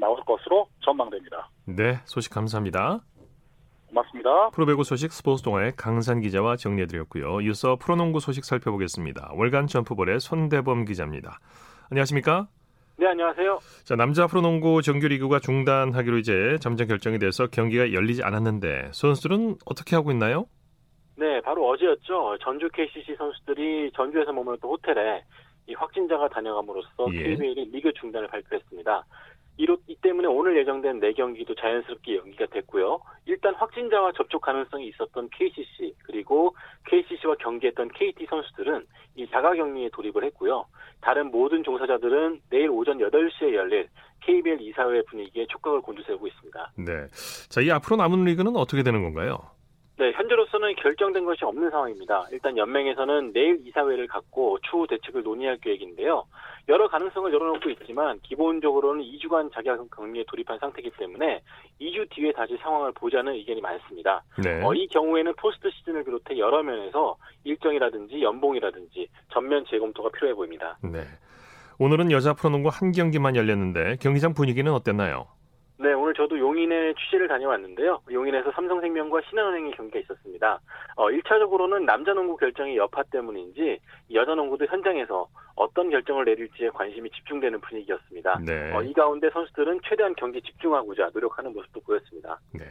나올 것으로 전망됩니다. 네, 소식 감사합니다. 고맙습니다. 프로배구 소식 스포츠 동아의 강산 기자와 정리해드렸고요. 이어서 프로농구 소식 살펴보겠습니다. 월간 점프볼의 손대범 기자입니다. 안녕하십니까? 네, 안녕하세요. 자, 남자 프로농구 정규리그가 중단하기로 이제 점점 결정이 돼서 경기가 열리지 않았는데 선수들은 어떻게 하고 있나요? 네, 바로 어제였죠. 전주 KCC 선수들이 전주에서 머물렀던 호텔에 이 확진자가 다녀감으로써 예. KBL이 리그 중단을 발표했습니다. 이로, 이 때문에 오늘 예정된 4경기도 자연스럽게 연기가 됐고요. 일단 확진자와 접촉 가능성이 있었던 KCC 그리고 KCC와 경기했던 KT 선수들은 이 자가격리에 돌입을 했고요. 다른 모든 종사자들은 내일 오전 8시에 열릴 KBL 이사회 분위기에 촉각을 곤두세우고 있습니다. 네. 자, 이 앞으로 남은 리그는 어떻게 되는 건가요? 네, 현재로서는 결정된 것이 없는 상황입니다. 일단 연맹에서는 내일 이사회를 갖고 추후 대책을 논의할 계획인데요. 여러 가능성을 열어놓고 있지만 기본적으로는 2주간 자격 격리에 돌입한 상태이기 때문에 2주 뒤에 다시 상황을 보자는 의견이 많습니다. 네. 어, 이 경우에는 포스트 시즌을 비롯해 여러 면에서 일정이라든지 연봉이라든지 전면 재검토가 필요해 보입니다. 네. 오늘은 여자 프로농구 한 경기만 열렸는데 경기장 분위기는 어땠나요? 네, 오늘 저도 용인에 취재를 다녀왔는데요. 용인에서 삼성생명과 신한은행의 경기가 있었습니다. 어, 1차적으로는 남자 농구 결정이 여파 때문인지 여자 농구도 현장에서 어떤 결정을 내릴지에 관심이 집중되는 분위기였습니다. 네. 어, 이 가운데 선수들은 최대한 경기에 집중하고자 노력하는 모습도 보였습니다. 네.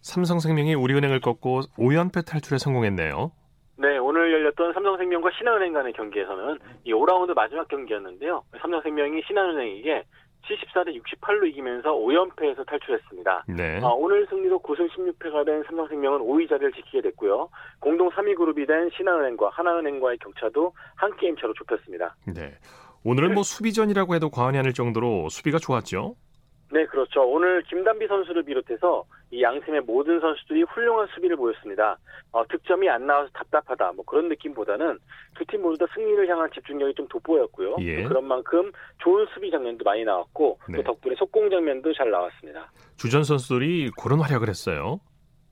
삼성생명이 우리은행을 꺾고 5연패 탈출에 성공했네요. 네, 오늘 열렸던 삼성생명과 신한은행 간의 경기에서는 이 5라운드 마지막 경기였는데요. 삼성생명이 신한은행에게 74대 68로 이기면서 5연패에서 탈출했습니다. 네. 어, 오늘 승리로 9승 16패가 된 삼성생명은 5위 자리를 지키게 됐고요. 공동 3위 그룹이 된 신한은행과 하나은행과의 격차도 한 게임 차로 좁혔습니다. 네. 오늘은 뭐 수비전이라고 해도 과언이 아닐 정도로 수비가 좋았죠. 네, 그렇죠. 오늘 김단비 선수를 비롯해서 이 양팀의 모든 선수들이 훌륭한 수비를 보였습니다. 어, 득점이 안 나와서 답답하다, 뭐 그런 느낌보다는 두 팀 모두 다 승리를 향한 집중력이 좀 돋보였고요. 예. 또 그런 만큼 좋은 수비 장면도 많이 나왔고 네. 또 덕분에 속공 장면도 잘 나왔습니다. 주전 선수들이 그런 활약을 했어요.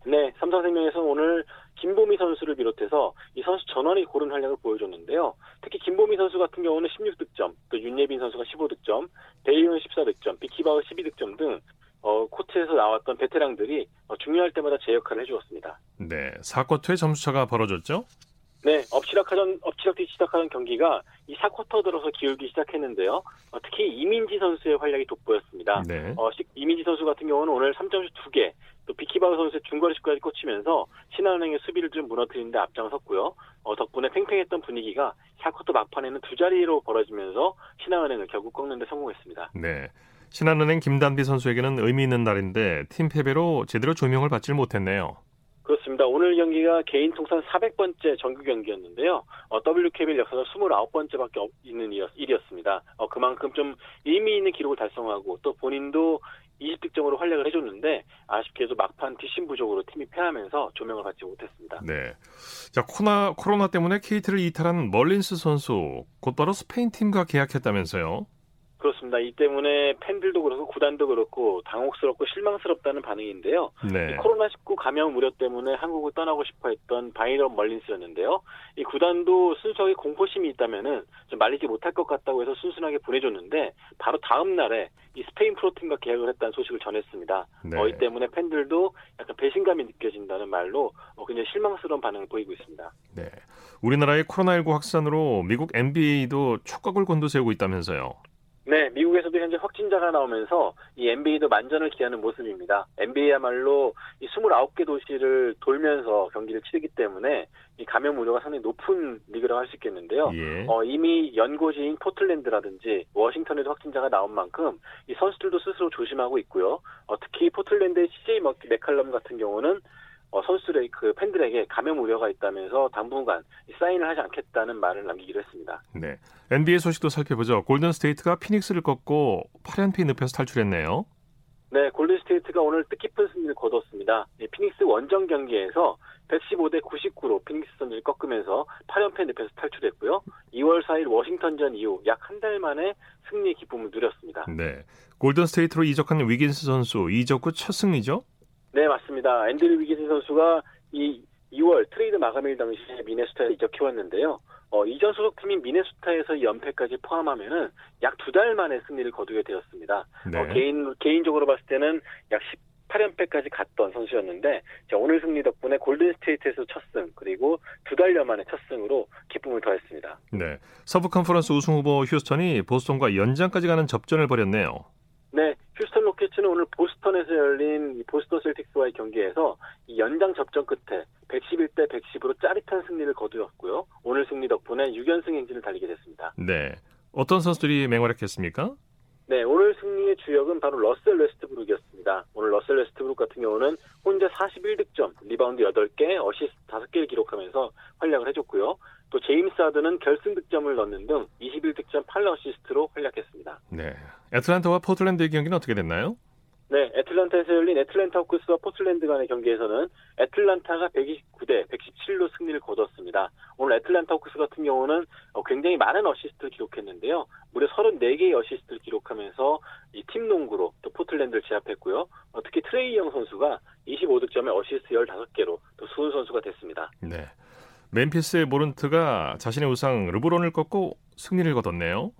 네, 삼성생명에서는 오늘 김보미 선수를 비롯해서 이 선수 전원이 고른 활약을 보여줬는데요. 특히 김보미 선수 같은 경우는 16득점, 또 윤예빈 선수가 15득점, 배이훈 14득점, 비키바우 12득점 등 어, 코트에서 나왔던 베테랑들이 어, 중요할 때마다 제 역할을 해주었습니다. 네. 4쿼터에 점수차가 벌어졌죠. 네, 엎치락하던 엎치락뒤 시작하던 경기가 이 4쿼터 들어서 기울기 시작했는데요. 어, 특히 이민지 선수의 활약이 돋보였습니다. 네. 어, 시- 이민지 선수 같은 경우는 오늘 3점슛 2개, 또 비키바우 선수의 중거리슛까지 꽂히면서 신한은행의 수비를 좀 무너뜨리는 데 앞장섰고요. 어, 덕분에 팽팽했던 분위기가 4쿼터 막판에는 두 자리로 벌어지면서 신한은행을 결국 꺾는 데 성공했습니다. 네. 신한은행 김단비 선수에게는 의미 있는 날인데 팀 패배로 제대로 조명을 받질 못했네요. 그렇습니다. 오늘 경기가 개인 통산 400번째 정규 경기였는데요. 어, WKBL 역사상 29번째밖에 없, 있는 일이었, 일이었습니다. 어, 그만큼 좀 의미 있는 기록을 달성하고 또 본인도 20득점으로 활약을 해줬는데 아쉽게도 막판 뒷심 부족으로 팀이 패하면서 조명을 받지 못했습니다. 네. 자, 코나, 코로나 때문에 KT를 이탈한 멀린스 선수 곧바로 스페인 팀과 계약했다면서요. 그렇습니다. 이 때문에 팬들도 그렇고 구단도 그렇고 당혹스럽고 실망스럽다는 반응인데요. 네. 코로나19 감염 우려 때문에 한국을 떠나고 싶어 했던 바이런 멀린스였는데요. 이 구단도 순수하게 공포심이 있다면은 좀 말리지 못할 것 같다고 해서 순순하게 보내줬는데 바로 다음 날에 이 스페인 프로팀과 계약을 했다는 소식을 전했습니다. 네. 어, 이 때문에 팬들도 약간 배신감이 느껴진다는 말로 어, 굉장히 실망스러운 반응을 보이고 있습니다. 네. 우리나라의 코로나19 확산으로 미국 NBA도 촉각을 곤두세우고 있다면서요. 네, 미국에서도 현재 확진자가 나오면서 이 NBA도 만전을 기하는 모습입니다. NBA야말로 이 29개 도시를 돌면서 경기를 치르기 때문에 이 감염 우려가 상당히 높은 리그라고 할 수 있겠는데요. 예. 어, 이미 연고지인 포틀랜드라든지 워싱턴에도 확진자가 나온 만큼 이 선수들도 스스로 조심하고 있고요. 어, 특히 포틀랜드의 CJ 맥- 맥칼럼 같은 경우는 어, 선수들의 그 팬들에게 감염 우려가 있다면서 당분간 이 사인을 하지 않겠다는 말을 남기기로 했습니다. 네. NBA 소식도 살펴보죠. 골든 스테이트가 피닉스를 꺾고 8연패 늪에서 탈출했네요. 네, 골든 스테이트가 오늘 뜻깊은 승리를 거뒀습니다. 이 피닉스 원정 경기에서 115대 99로 피닉스 선스를 꺾으면서 8연패 늪에서 탈출했고요. 2월 4일 워싱턴전 이후 약 한 달 만에 승리의 기쁨을 누렸습니다. 네. 골든 스테이트로 이적한 위긴스 선수 이적 후 첫 승리죠? 네, 맞습니다. 앤드류 위긴스 선수가 이 2월 트레이드 마감일 당시에 미네소타에 이적해왔는데요. 어, 이전 소속팀인 미네소타에서 연패까지 포함하면은 약 두 달 만에 승리를 거두게 되었습니다. 네. 어, 개인 개인적으로 봤을 때는 약 18연패까지 갔던 선수였는데 자, 오늘 승리 덕분에 골든 스테이트에서 첫 승 그리고 두 달여 만에 첫 승으로 기쁨을 더했습니다. 네. 서부 컨퍼런스 우승 후보 휴스턴이 보스턴과 연장까지 가는 접전을 벌였네요. 네, 휴스턴 로켓츠는 오늘 보스턴에서 열린 이 보스턴 셀틱스와의 경기에서 이 연장 접전 끝에 111대 110으로 짜릿한 승리를 거두었고요. 오늘 승리 덕분에 6연승 행진을 달리게 됐습니다. 네. 어떤 선수들이 맹활약했습니까? 네, 오늘 승리의 주역은 바로 러셀 웨스트브룩이었습니다. 오늘 러셀 웨스트브룩 같은 경우는 혼자 41득점, 리바운드 8개, 어시스트 5개를 기록하면서 활약을 해줬고요. 또 제임스 하든은 결승 득점을 넣는 등 21득점 8어시스트로 활약했습니다. 네. 애틀란타와 포틀랜드의 경기는 어떻게 됐나요? 네, 애틀란타에서 열린 애틀란타 호크스와 포틀랜드 간의 경기에서는 애틀란타가 129대 117로 승리를 거뒀습니다. 오늘 애틀란타 호크스 같은 경우는 어, 굉장히 많은 어시스트를 기록했는데요. 무려 34개의 어시스트를 기록하면서 이 팀 농구로 또 포틀랜드를 제압했고요. 어, 특히 트레이 영 선수가 25득점에 어시스트 15개로 또 수훈 선수가 됐습니다. 네. 멤피스의 모란트가 자신의 우상 르브론을 꺾고 승리를 거뒀네요.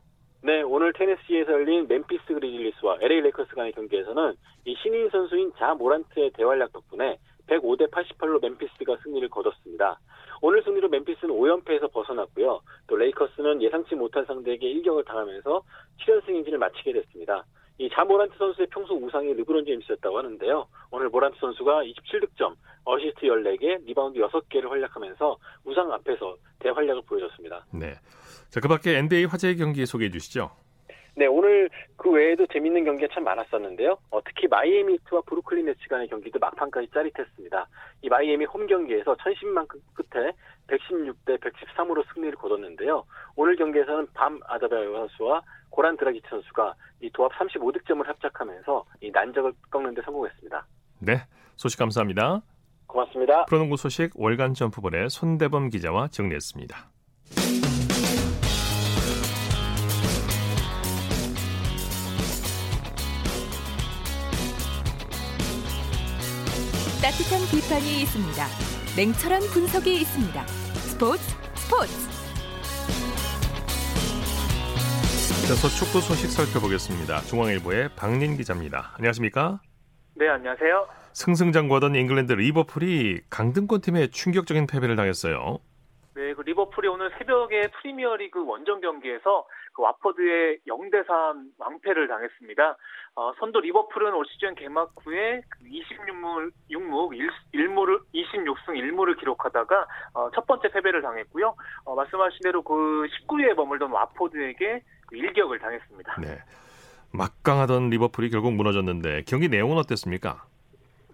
네, 오늘 테네시에서 열린 멤피스 그리즐리스와 LA 레이커스 간의 경기에서는 이 신인 선수인 자 모란트의 대활약 덕분에 105대 88로 멤피스가 승리를 거뒀습니다. 오늘 승리로 멤피스는 5연패에서 벗어났고요. 또 레이커스는 예상치 못한 상대에게 일격을 당하면서 7연승 행진을 마치게 됐습니다. 이 자모란트 선수의 평소 우상이 르브론 제임스였다고 하는데요. 오늘 모란트 선수가 27득점, 어시스트 14개, 리바운드 6개를 활약하면서 우상 앞에서 대활약을 보여줬습니다. 네. 자, 그 밖에 NBA 화제의 경기 소개해 주시죠. 네, 오늘 그 외에도 재밌는 경기가 참 많았었는데요. 어, 특히 마이애미 히트와 브루클린 네츠 간의 경기도 막판까지 짜릿했습니다. 이 마이애미 홈 경기에서 1010만 끝에 116대 113으로 승리를 거뒀는데요. 오늘 경기에서는 밤 아자바요 선수와 고란 드라기치 선수가 이 도합 35득점을 합작하면서 이 난적을 꺾는 데 성공했습니다. 네. 소식 감사합니다. 고맙습니다. 프로농구 소식 월간 점프볼의 손대범 기자와 정리했습니다. 따뜻한 비판이 있습니다. 냉철한 분석이 있습니다. 스포츠 스포츠 이어서 축구 소식 살펴보겠습니다. 중앙일보의 박린 기자입니다. 안녕하십니까? 네, 안녕하세요. 승승장구하던 잉글랜드 리버풀이 강등권 팀에 충격적인 패배를 당했어요. 네, 그 리버풀이 오늘 새벽에 프리미어리그 원정 경기에서 그 왓포드에 0대 3 완패를 당했습니다. 어, 선두 리버풀은 올 시즌 개막 후에 그 26무, 6무, 1, 무를 26승 1무를 기록하다가 어, 첫 번째 패배를 당했고요. 어, 말씀하신 대로 그 19위에 머물던 왓포드에게 그 일격을 당했습니다. 네. 막강하던 리버풀이 결국 무너졌는데 경기 내용은 어땠습니까?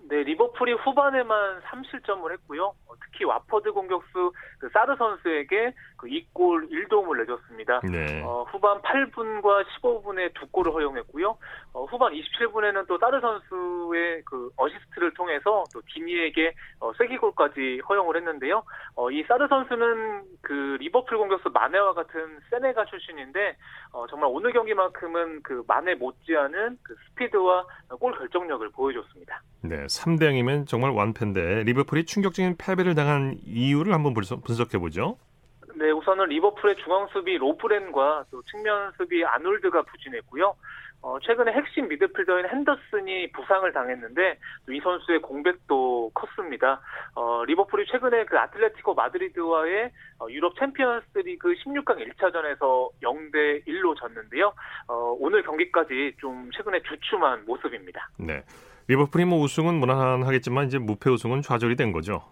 네, 리버풀이 후반에만 3실점을 했고요. 어, 특히 왓포드 공격수 그 사르 선수에게 그 2골 1도움을 내줬습니다. 네. 어, 후반 8분과 15분에 두 골을 허용했고요. 어, 후반 27분에는 또 사르 선수의 그 어시스트를 통해서 또 디니에게 어, 쐐기골까지 허용을 했는데요. 어, 이 사르 선수는 그 리버풀 공격수 마네와 같은 세네갈 출신인데 어, 정말 오늘 경기만큼은 그 마네 못지않은 그 스피드와 골 결정력을 보여줬습니다. 네, 3대 0이면 정말 완패인데 리버풀이 충격적인 패배를 당한 이유를 한번 분석해 보죠. 네, 우선은 리버풀의 중앙 수비 로브렌과 또 측면 수비 아놀드가 부진했고요. 어, 최근에 핵심 미드필더인 핸더슨이 부상을 당했는데 이 선수의 공백도 컸습니다. 어, 리버풀이 최근에 그 아틀레티코 마드리드와의 어, 유럽 챔피언스리그 16강 1차전에서 0대 1로 졌는데요. 어, 오늘 경기까지 좀 최근에 주춤한 모습입니다. 네. 리버풀이 뭐 우승은 무난하겠지만 이제 무패 우승은 좌절이 된 거죠.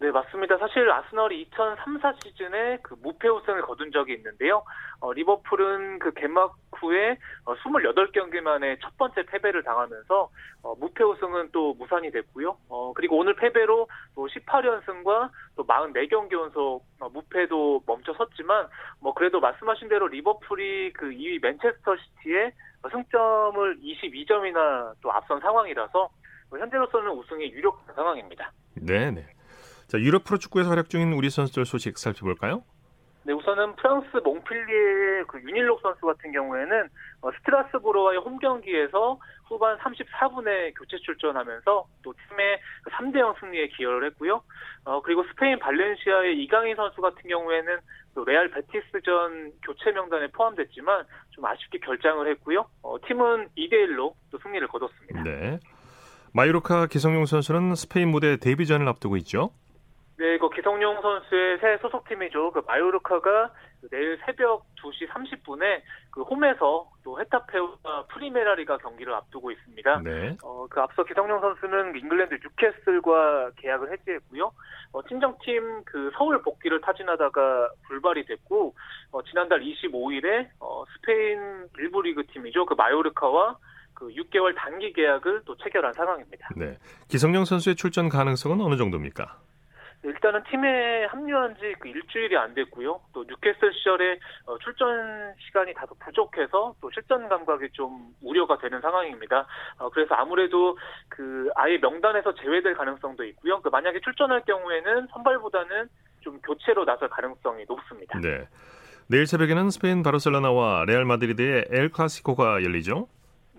네, 맞습니다. 사실 아스널이 2003, 4 시즌에 그 무패 우승을 거둔 적이 있는데요. 어, 리버풀은 그 개막 후에 어, 28경기 만에 첫 번째 패배를 당하면서 어, 무패 우승은 또 무산이 됐고요. 어, 그리고 오늘 패배로 또 18연승과 또 44경기 연속 어, 무패도 멈춰섰지만 뭐 그래도 말씀하신 대로 리버풀이 그 2위 맨체스터 시티에 승점을 22점이나 또 앞선 상황이라서 뭐 현재로서는 우승이 유력한 상황입니다. 네, 네. 자, 유럽 프로축구에서 활약 중인 우리 선수들 소식 살펴볼까요? 네, 우선은 프랑스 몽펠리에 그 윤일록 선수 같은 경우에는 어, 스트라스부르와의 홈 경기에서 후반 34분에 교체 출전하면서 또 팀의 3대 0 승리에 기여를 했고요. 어, 그리고 스페인 발렌시아의 이강인 선수 같은 경우에는 또 레알 베티스전 교체 명단에 포함됐지만 좀 아쉽게 결장을 했고요. 어, 팀은 2대 1로 또 승리를 거뒀습니다. 네. 마요르카 기성용 선수는 스페인 무대 데뷔전을 앞두고 있죠. 네, 그 기성용 선수의 새 소속팀이죠. 그 마요르카가 내일 새벽 2시 30분에 그 홈에서 또 헤타페와 프리메라리가 경기를 앞두고 있습니다. 네. 어, 그 앞서 기성용 선수는 잉글랜드 뉴캐슬과 계약을 해지했고요. 어, 친정팀 그 서울 복귀를 타진하다가 불발이 됐고, 어, 지난달 25일에 어, 스페인 1부 리그 팀이죠. 그 마요르카와 그 6개월 단기 계약을 또 체결한 상황입니다. 네. 기성용 선수의 출전 가능성은 어느 정도입니까? 일단은 팀에 합류한 지그 일주일이 안 됐고요. 또 뉴캐슬 시절에 어, 출전 시간이 다소 부족해서 또 실전 감각이 좀 우려가 되는 상황입니다. 어, 그래서 아무래도 그 아예 명단에서 제외될 가능성도 있고요. 그 만약에 출전할 경우에는 선발보다는 좀 교체로 나설 가능성이 높습니다. 네. 내일 새벽에는 스페인 바르셀로나와 레알 마드리드의 엘 클라시코가 열리죠.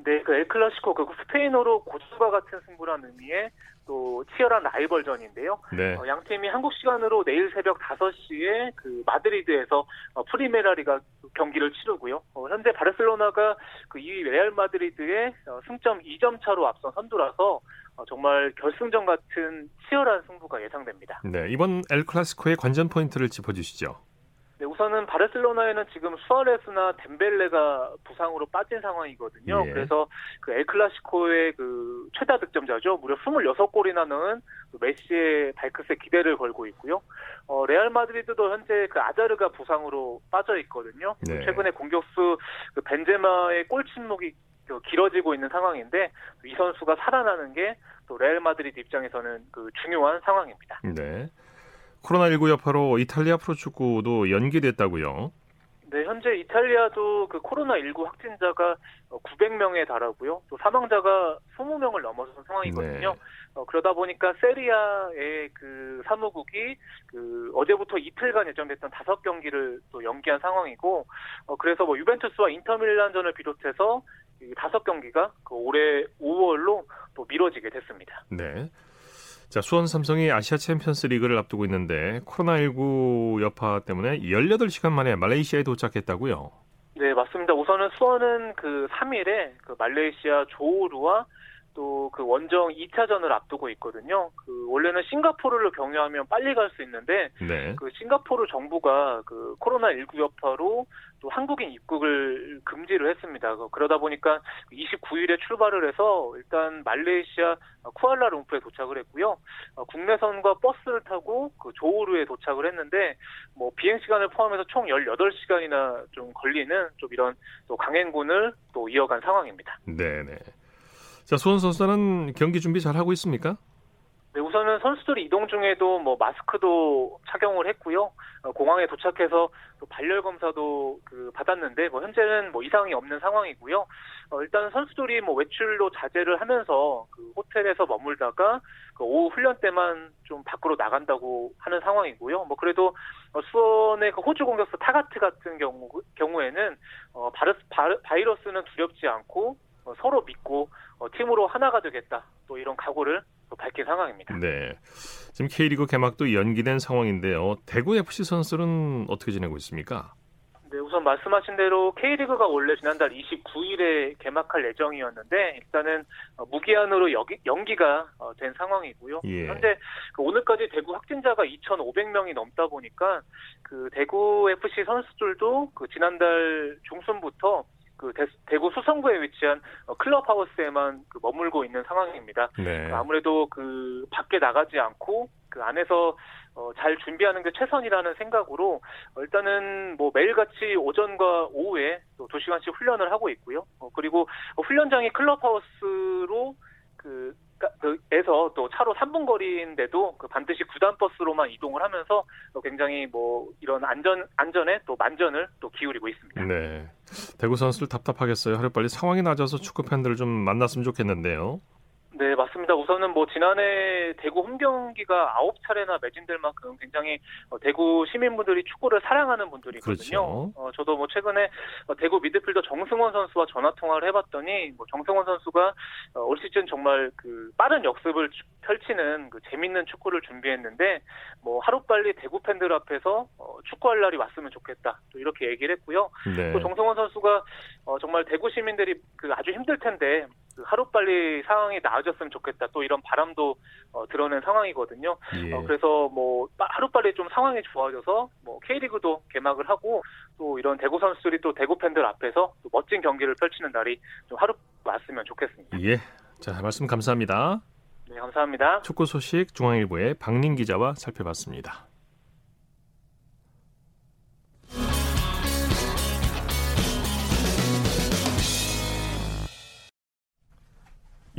네, 그 엘 클라시코 그 스페인어로 고수가 같은 승부라는 의미의 또 치열한 라이벌전인데요. 네. 어, 양 팀이 한국 시간으로 내일 새벽 5시에 그 마드리드에서 어, 프리메라리가 경기를 치르고요. 어, 현재 바르셀로나가 그 2위 레알 마드리드에 어, 승점 2점 차로 앞선 선두라서 어, 정말 결승전 같은 치열한 승부가 예상됩니다. 네. 이번 엘 클라시코의 관전 포인트를 짚어주시죠. 네, 우선은 바르셀로나에는 지금 수아레스나 뎀벨레가 부상으로 빠진 상황이거든요. 예. 그래서 그 엘클라시코의 그 최다 득점자죠. 무려 26골이나 넣은 그 메시의 발끝에 기대를 걸고 있고요. 어, 레알 마드리드도 현재 그 아자르가 부상으로 빠져 있거든요. 네. 최근에 공격수 그 벤제마의 골 침묵이 그 길어지고 있는 상황인데 이 선수가 살아나는 게 또 레알 마드리드 입장에서는 그 중요한 상황입니다. 네. 코로나19 여파로 이탈리아 프로축구도 연기됐다고요. 네, 현재 이탈리아도 그 코로나19 확진자가 900명에 달하고요. 또 사망자가 20명을 넘어선 상황이거든요. 네. 어, 그러다 보니까 세리에A의 그 사무국이 그 어제부터 이틀간 예정됐던 다섯 경기를 또 연기한 상황이고, 어, 그래서 뭐 유벤투스와 인터밀란전을 비롯해서 이 다섯 경기가 그 올해 5월로 또 미뤄지게 됐습니다. 네. 자, 수원 삼성이 아시아 챔피언스 리그를 앞두고 있는데 코로나19 여파 때문에 18시간 만에 말레이시아에 도착했다고요. 네, 맞습니다. 우선은 수원은 그 3일에 그 말레이시아 조우루와 또 그 원정 2차전을 앞두고 있거든요. 그 원래는 싱가포르를 경유하면 빨리 갈 수 있는데 네. 그 싱가포르 정부가 그 코로나 19 여파로 또 한국인 입국을 금지를 했습니다. 그 그러다 보니까 29일에 출발을 해서 일단 말레이시아 쿠알라룸푸르에 도착을 했고요. 어, 국내선과 버스를 타고 그 조우루에 도착을 했는데 뭐 비행 시간을 포함해서 총 18시간이나 좀 걸리는 좀 이런 또 강행군을 또 이어간 상황입니다. 네, 네. 자, 수원 선수는 경기 준비 잘 하고 있습니까? 네, 우선은 선수들이 이동 중에도 뭐 마스크도 착용을 했고요. 어, 공항에 도착해서 또 발열 검사도 그 받았는데 뭐 현재는 뭐 이상이 없는 상황이고요. 어, 일단 선수들이 뭐 외출로 자제를 하면서 그 호텔에서 머물다가 그 오후 훈련 때만 좀 밖으로 나간다고 하는 상황이고요. 뭐 그래도 어, 수원의 그 호주 공격수 타가트 같은 경우 경우에는 어, 바르, 바르, 바이러스는 두렵지 않고 어, 서로 믿고 어, 팀으로 하나가 되겠다. 또 이런 각오를 또 밝힌 상황입니다. 네. 지금 K리그 개막도 연기된 상황인데요. 대구 FC 선수는 어떻게 지내고 있습니까? 네, 우선 말씀하신 대로 K리그가 원래 지난달 29일에 개막할 예정이었는데 일단은 어, 무기한으로 연기가 어, 된 상황이고요. 예. 현재 그 오늘까지 대구 확진자가 2,500명이 넘다 보니까 그 대구 FC 선수들도 그 지난달 중순부터 그 대, 구 수성구에 위치한 어, 클럽하우스에만 그 머물고 있는 상황입니다. 네. 아무래도 그 밖에 나가지 않고 그 안에서 어, 잘 준비하는 게 최선이라는 생각으로 어, 일단은 뭐 매일같이 오전과 오후에 또 2시간씩 훈련을 하고 있고요. 어, 그리고 어, 훈련장이 클럽하우스로 그 에서 또 차로 3분 거리인데도 그 반드시 구단 버스로만 이동을 하면서 또 굉장히 뭐 이런 안전 안전에 또 만전을 또 기울이고 있습니다. 네. 대구 선수들 답답하겠어요. 하루 빨리 상황이 낮아서 축구 팬들을 좀 만났으면 좋겠는데요. 네, 맞습니다. 우선은 뭐 지난해 대구 홈 경기가 아홉 차례나 매진될 만큼 굉장히 어, 대구 시민분들이 축구를 사랑하는 분들이거든요. 그렇죠. 어, 저도 뭐 최근에 어, 대구 미드필더 정승원 선수와 전화 통화를 해봤더니 뭐 정승원 선수가 어, 올 시즌 정말 그 빠른 역습을 주- 펼치는 그 재밌는 축구를 준비했는데 뭐 하루빨리 대구 팬들 앞에서 어, 축구할 날이 왔으면 좋겠다. 또 이렇게 얘기를 했고요. 네. 또 정성원 선수가 어, 정말 대구 시민들이 그 아주 힘들 텐데 그 하루빨리 상황이 나아졌으면 좋겠다. 또 이런 바람도 어, 드러낸 상황이거든요. 예. 어, 그래서 뭐 빠- 하루빨리 좀 상황이 좋아져서 뭐 K리그도 개막을 하고 또 이런 대구 선수들이 또 대구 팬들 앞에서 또 멋진 경기를 펼치는 날이 좀 하루 왔으면 좋겠습니다. 예. 자, 말씀 감사합니다. 네, 감사합니다. 축구 소식 중앙일보의 박린 기자와 살펴봤습니다.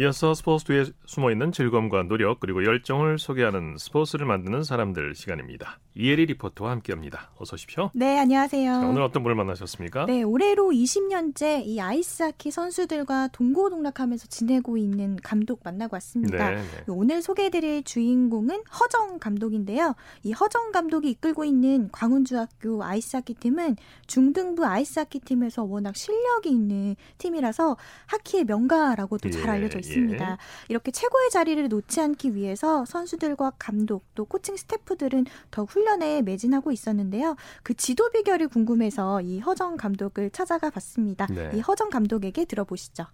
이어서 스포츠 뒤에 숨어있는 즐거움과 노력 그리고 열정을 소개하는 스포츠를 만드는 사람들 시간입니다. 이혜리 리포터와 함께합니다. 어서 오십시오. 네, 안녕하세요. 자, 오늘 어떤 분을 만나셨습니까? 네, 올해로 20년째 이 아이스하키 선수들과 동고동락하면서 지내고 있는 감독 만나고 왔습니다. 네, 네. 오늘 소개해드릴 주인공은 허정 감독인데요. 이 허정 감독이 이끌고 있는 광운중학교 아이스하키 팀은 중등부 아이스하키 팀에서 워낙 실력이 있는 팀이라서 하키의 명가라고도 잘 예, 알려져 예. 있습니다. 이렇게 최고의 자리를 놓지 않기 위해서 선수들과 감독 또 코칭 스태프들은 더욱 훈련에 매진하고 있었는데요. 그 지도 비결이 궁금해서 이 허정 감독을 찾아가 봤습니다. 네. 이 허정 감독에게 들어보시죠.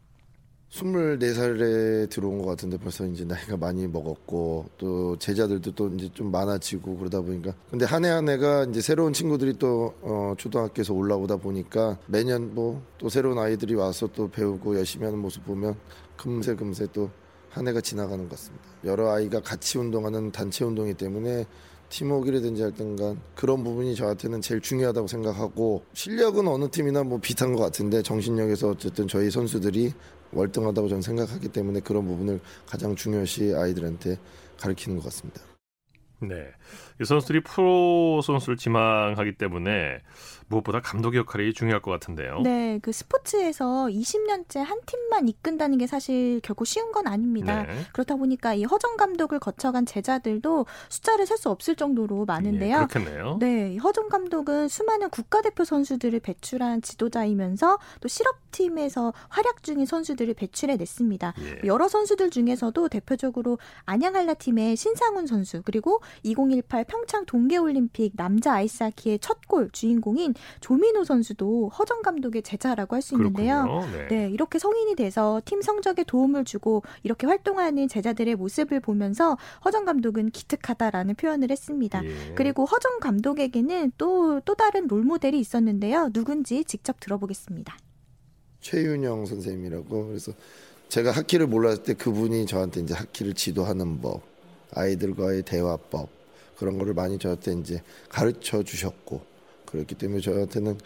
24살에 들어온 것 같은데 벌써 이제 나이가 많이 먹었고 또 제자들도 또 이제 좀 많아지고 그러다 보니까 근데 한 해 한 해가 이제 새로운 친구들이 또 어, 초등학교에서 올라오다 보니까 매년 뭐 또 새로운 아이들이 와서 또 배우고 열심히 하는 모습 보면 금세 금세 또 한 해가 지나가는 것 같습니다. 여러 아이가 같이 운동하는 단체 운동이기 때문에 팀워크라든지 할땐간 그런 부분이 저한테는 제일 중요하다고 생각하고 실력은 어느 팀이나 뭐 비슷한 것 같은데 정신력에서 어쨌든 저희 선수들이 월등하다고 저는 생각하기 때문에 그런 부분을 가장 중요시 아이들한테 가르치는 것 같습니다. 네. 이 선수들이 프로 선수를 지망하기 때문에 무엇보다 감독 역할이 중요할 것 같은데요. 네, 그 스포츠에서 20년째 한 팀만 이끈다는 게 사실 결코 쉬운 건 아닙니다. 네. 그렇다 보니까 이 허정 감독을 거쳐간 제자들도 숫자를 셀 수 없을 정도로 많은데요. 예, 그렇겠네요. 네, 이 허정 감독은 수많은 국가대표 선수들을 배출한 지도자이면서 또 실업팀에서 활약 중인 선수들을 배출해 냈습니다. 예. 여러 선수들 중에서도 대표적으로 안양 한라 팀의 신상훈 선수 그리고 2018 평창 동계올림픽 남자 아이스하키의 첫 골 주인공인 조민호 선수도 허정 감독의 제자라고 할 수 있는데요. 네. 네, 이렇게 성인이 돼서 팀 성적에 도움을 주고 이렇게 활동하는 제자들의 모습을 보면서 허정 감독은 기특하다라는 표현을 했습니다. 예. 그리고 허정 감독에게는 또, 또 다른 롤 모델이 있었는데요. 누군지 직접 들어보겠습니다. 최윤영 선생님이라고 그래서 제가 하키를 몰랐을 때 그분이 저한테 이제 하키를 지도하는 법, 아이들과의 대화법 그런 거를 많이 저한테 이제 가르쳐 주셨고 그렇기 때문에 저한테는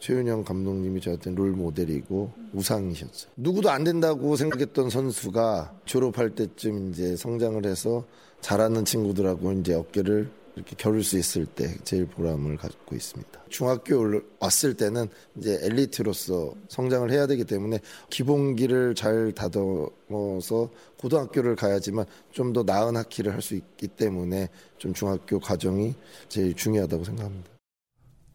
최윤영 감독님이 저한테는 롤 모델이고 우상이셨죠. 누구도 안 된다고 생각했던 선수가 졸업할 때쯤 이제 성장을 해서 잘하는 친구들하고 이제 어깨를 이렇게 겨룰 수 있을 때 제일 보람을 갖고 있습니다. 중학교 올- 왔을 때는 이제 엘리트로서 성장을 해야 되기 때문에 기본기를 잘 다듬어서 고등학교를 가야지만 좀 더 나은 학기를 할 수 있기 때문에 좀 중학교 과정이 제일 중요하다고 생각합니다.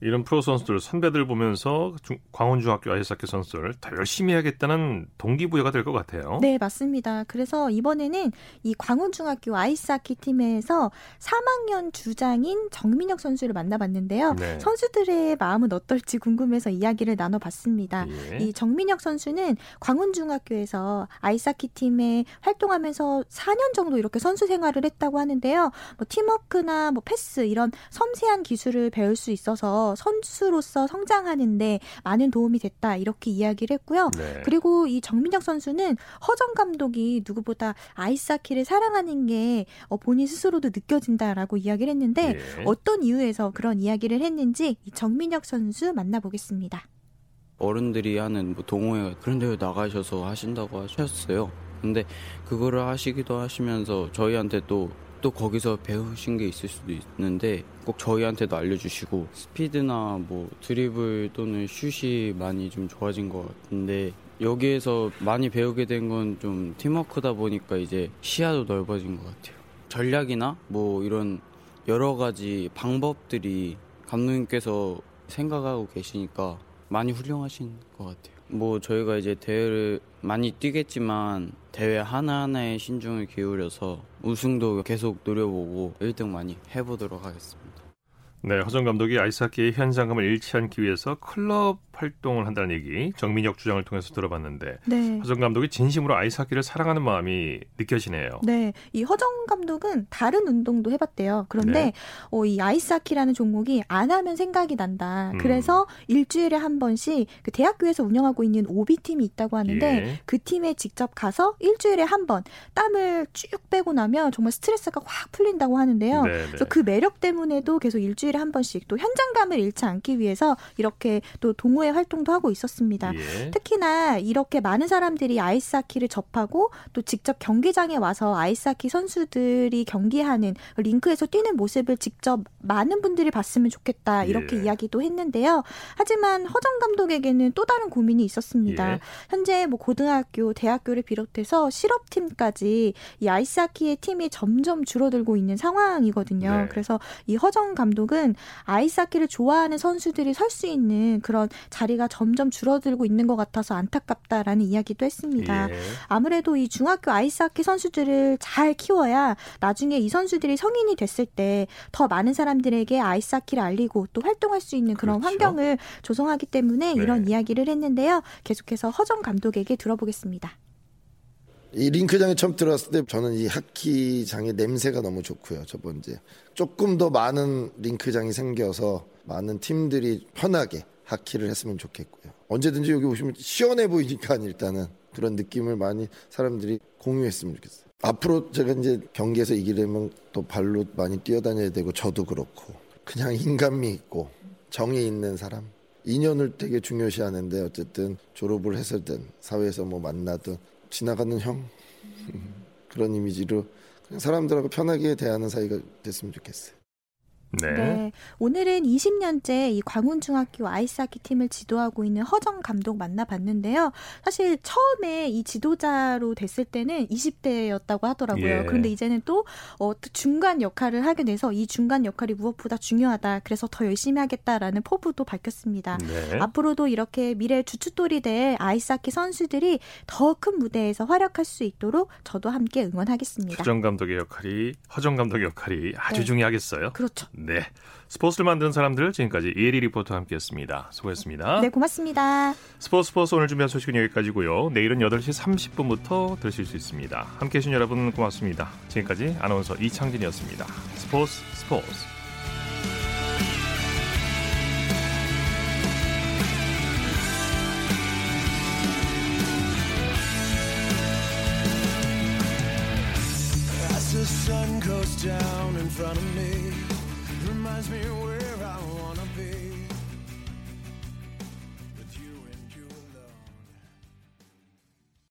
이런 프로 선수들 선배들 보면서 중- 광원중학교 아이스하키 선수들 더 열심히 해야겠다는 동기부여가 될 것 같아요. 네, 맞습니다. 그래서 이번에는 이 광운중학교 아이스하키 팀에서 3학년 주장인 정민혁 선수를 만나봤는데요. 네. 선수들의 마음은 어떨지 궁금해서 이야기를 나눠봤습니다. 예. 이 정민혁 선수는 광운중학교에서 아이스하키 팀에 활동하면서 4년 정도 이렇게 선수 생활을 했다고 하는데요. 뭐 팀워크나 뭐 패스 이런 섬세한 기술을 배울 수 있어서 선수로서 성장하는데 많은 도움이 됐다 이렇게 이야기를 했고요. 네. 그리고 이 정민혁 선수는 허정 감독이 누구보다 아이스하키를 사랑하는 게 어, 본인 스스로도 느껴진다라고 이야기를 했는데 예. 어떤 이유에서 그런 이야기를 했는지 이 정민혁 선수 만나보겠습니다. 어른들이 하는 뭐 동호회 그런 데 나가셔서 하신다고 하셨어요. 근데 그거를 하시기도 하시면서 저희한테 또, 또 거기서 배우신 게 있을 수도 있는데 꼭 저희한테도 알려주시고 스피드나 뭐 드리블 또는 슛이 많이 좀 좋아진 것 같은데 여기에서 많이 배우게 된 건 좀 팀워크다 보니까 이제 시야도 넓어진 것 같아요. 전략이나 뭐 이런 여러 가지 방법들이 감독님께서 생각하고 계시니까 많이 훌륭하신 것 같아요. 뭐 저희가 이제 대회를 많이 뛰겠지만 대회 하나하나에 신중을 기울여서 우승도 계속 노려보고 1등 많이 해보도록 하겠습니다. 네, 허정 감독이 아이스하키의 현장감을 않기 위해서 클럽 활동을 한다는 얘기 정민혁 주장을 통해서 들어봤는데 네. 허정 감독이 진심으로 아이스하키를 사랑하는 마음이 느껴지네요. 네, 이 허정 감독은 다른 운동도 해봤대요. 그런데 네. 어, 이 아이스하키라는 종목이 안 하면 생각이 난다. 음. 그래서 일주일에 한 번씩 그 대학교에서 운영하고 있는 오비 팀이 있다고 하는데 예. 그 팀에 직접 가서 일주일에 한 번 땀을 쭉 빼고 나면 정말 스트레스가 확 풀린다고 하는데요. 네, 네. 그래서 그 매력 때문에도 계속 일주일에 한 번씩 또 현장감을 잃지 않기 위해서 이렇게 또 동호회 활동도 하고 있었습니다. 예. 특히나 이렇게 많은 사람들이 아이스하키를 접하고 또 직접 경기장에 와서 아이스하키 선수들이 경기하는 링크에서 뛰는 모습을 직접 많은 분들이 봤으면 좋겠다 이렇게 예. 이야기도 했는데요. 하지만 허정 감독에게는 또 다른 고민이 있었습니다. 예. 현재 뭐 고등학교, 대학교를 비롯해서 실업팀까지 이 아이스하키의 팀이 점점 줄어들고 있는 상황이거든요. 네. 그래서 이 허정 감독은 아이스하키를 좋아하는 선수들이 설 수 있는 그런 자리가 점점 줄어들고 있는 것 같아서 안타깝다라는 이야기도 했습니다. 예. 아무래도 이 중학교 아이스하키 선수들을 잘 키워야 나중에 이 선수들이 성인이 됐을 때 더 많은 사람들에게 아이스하키를 알리고 또 활동할 수 있는 그런 그렇죠. 환경을 조성하기 때문에 네. 이런 이야기를 했는데요. 계속해서 허정 감독에게 들어보겠습니다. 이 링크장에 처음 들어왔을 때 저는 이 하키장의 냄새가 너무 좋고요. 첫 번째. 조금 더 많은 링크장이 생겨서 많은 팀들이 편하게 하키를 했으면 좋겠고요. 언제든지 여기 오시면 시원해 보이니까 일단은 그런 느낌을 많이 사람들이 공유했으면 좋겠어요. 앞으로 제가 이제 경기에서 이기려면 또 발로 많이 뛰어다녀야 되고 저도 그렇고 그냥 인간미 있고 정이 있는 사람 인연을 되게 중요시 하는데 어쨌든 졸업을 해서든 사회에서 뭐 만나든 지나가는 형 그런 이미지로 그냥 사람들하고 편하게 대하는 사이가 됐으면 좋겠어요. 네. 네. 오늘은 20년째 이 광운중학교 아이스하키 팀을 지도하고 있는 허정 감독 만나봤는데요. 사실 처음에 이 지도자로 됐을 때는 20대였다고 하더라고요. 예. 그런데 이제는 또 어, 중간 역할을 하게 돼서 이 중간 역할이 무엇보다 중요하다. 그래서 더 열심히 하겠다라는 포부도 밝혔습니다. 네. 앞으로도 이렇게 미래 주춧돌이 될 아이스하키 선수들이 더 큰 무대에서 활약할 수 있도록 저도 함께 응원하겠습니다. 허정 감독의 역할이 허정 감독의 역할이 아주 네. 중요하겠어요. 그렇죠. 네. 스포츠를 만드는 사람들 지금까지 이혜리 리포터와 함께했습니다. 수고했습니다. 네, 고맙습니다. 스포츠 스포츠 오늘 준비한 소식은 여기까지고요. 내일은 8시 30분부터 들으실 수 있습니다. 함께해 주신 여러분 고맙습니다. 지금까지 아나운서 이창진이었습니다. 스포츠 스포츠